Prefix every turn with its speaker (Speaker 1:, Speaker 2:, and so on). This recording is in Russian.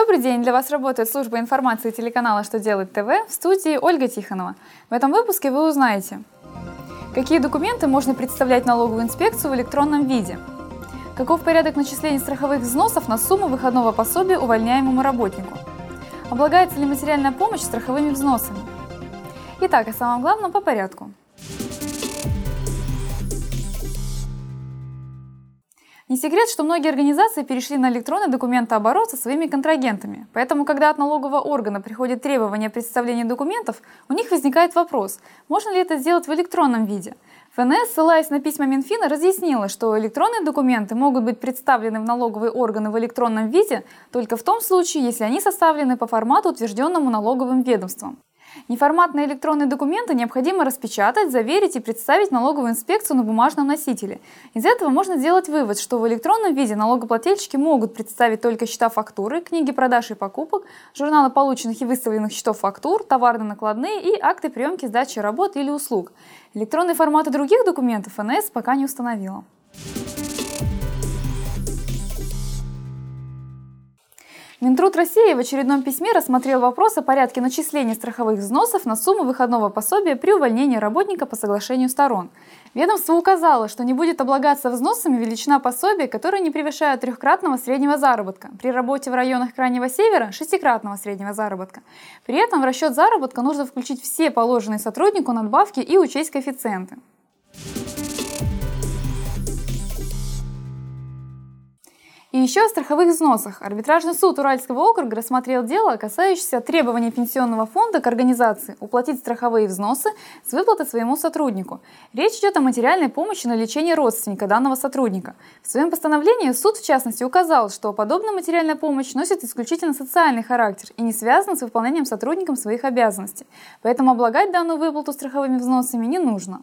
Speaker 1: Добрый день! Для вас работает служба информации телеканала «Что делать ТВ» в студии Ольга Тихонова. В этом выпуске вы узнаете, какие документы можно представлять налоговую инспекцию в электронном виде, каков порядок начисления страховых взносов на сумму выходного пособия увольняемому работнику, облагается ли материальная помощь страховыми взносами. Итак, о самом главном по порядку. Не секрет, что многие организации перешли на электронный документооборот со своими контрагентами. Поэтому, когда от налогового органа приходит требование представления документов, у них возникает вопрос, можно ли это сделать в электронном виде. ФНС, ссылаясь на письма Минфина, разъяснила, что электронные документы могут быть представлены в налоговые органы в электронном виде только в том случае, если они составлены по формату, утвержденному налоговым ведомством. Неформатные электронные документы необходимо распечатать, заверить и представить налоговую инспекцию на бумажном носителе. Из этого можно сделать вывод, что в электронном виде налогоплательщики могут представить только счета фактуры, книги продаж и покупок, журналы полученных и выставленных счетов фактур, товарные накладные и акты приемки сдачи работ или услуг. Электронные форматы других документов ФНС пока не установила. Минтруд России в очередном письме рассмотрел вопрос о порядке начисления страховых взносов на сумму выходного пособия при увольнении работника по соглашению сторон. Ведомство указало, что не будет облагаться взносами величина пособия, которая не превышает трехкратного среднего заработка. При работе в районах Крайнего Севера – шестикратного среднего заработка. При этом в расчет заработка нужно включить все положенные сотруднику надбавки и учесть коэффициенты. И еще о страховых взносах. Арбитражный суд Уральского округа рассмотрел дело, касающееся требования пенсионного фонда к организации уплатить страховые взносы с выплаты своему сотруднику. Речь идет о материальной помощи на лечение родственника данного сотрудника. В своем постановлении суд, в частности, указал, что подобная материальная помощь носит исключительно социальный характер и не связана с выполнением сотрудником своих обязанностей. Поэтому облагать данную выплату страховыми взносами не нужно.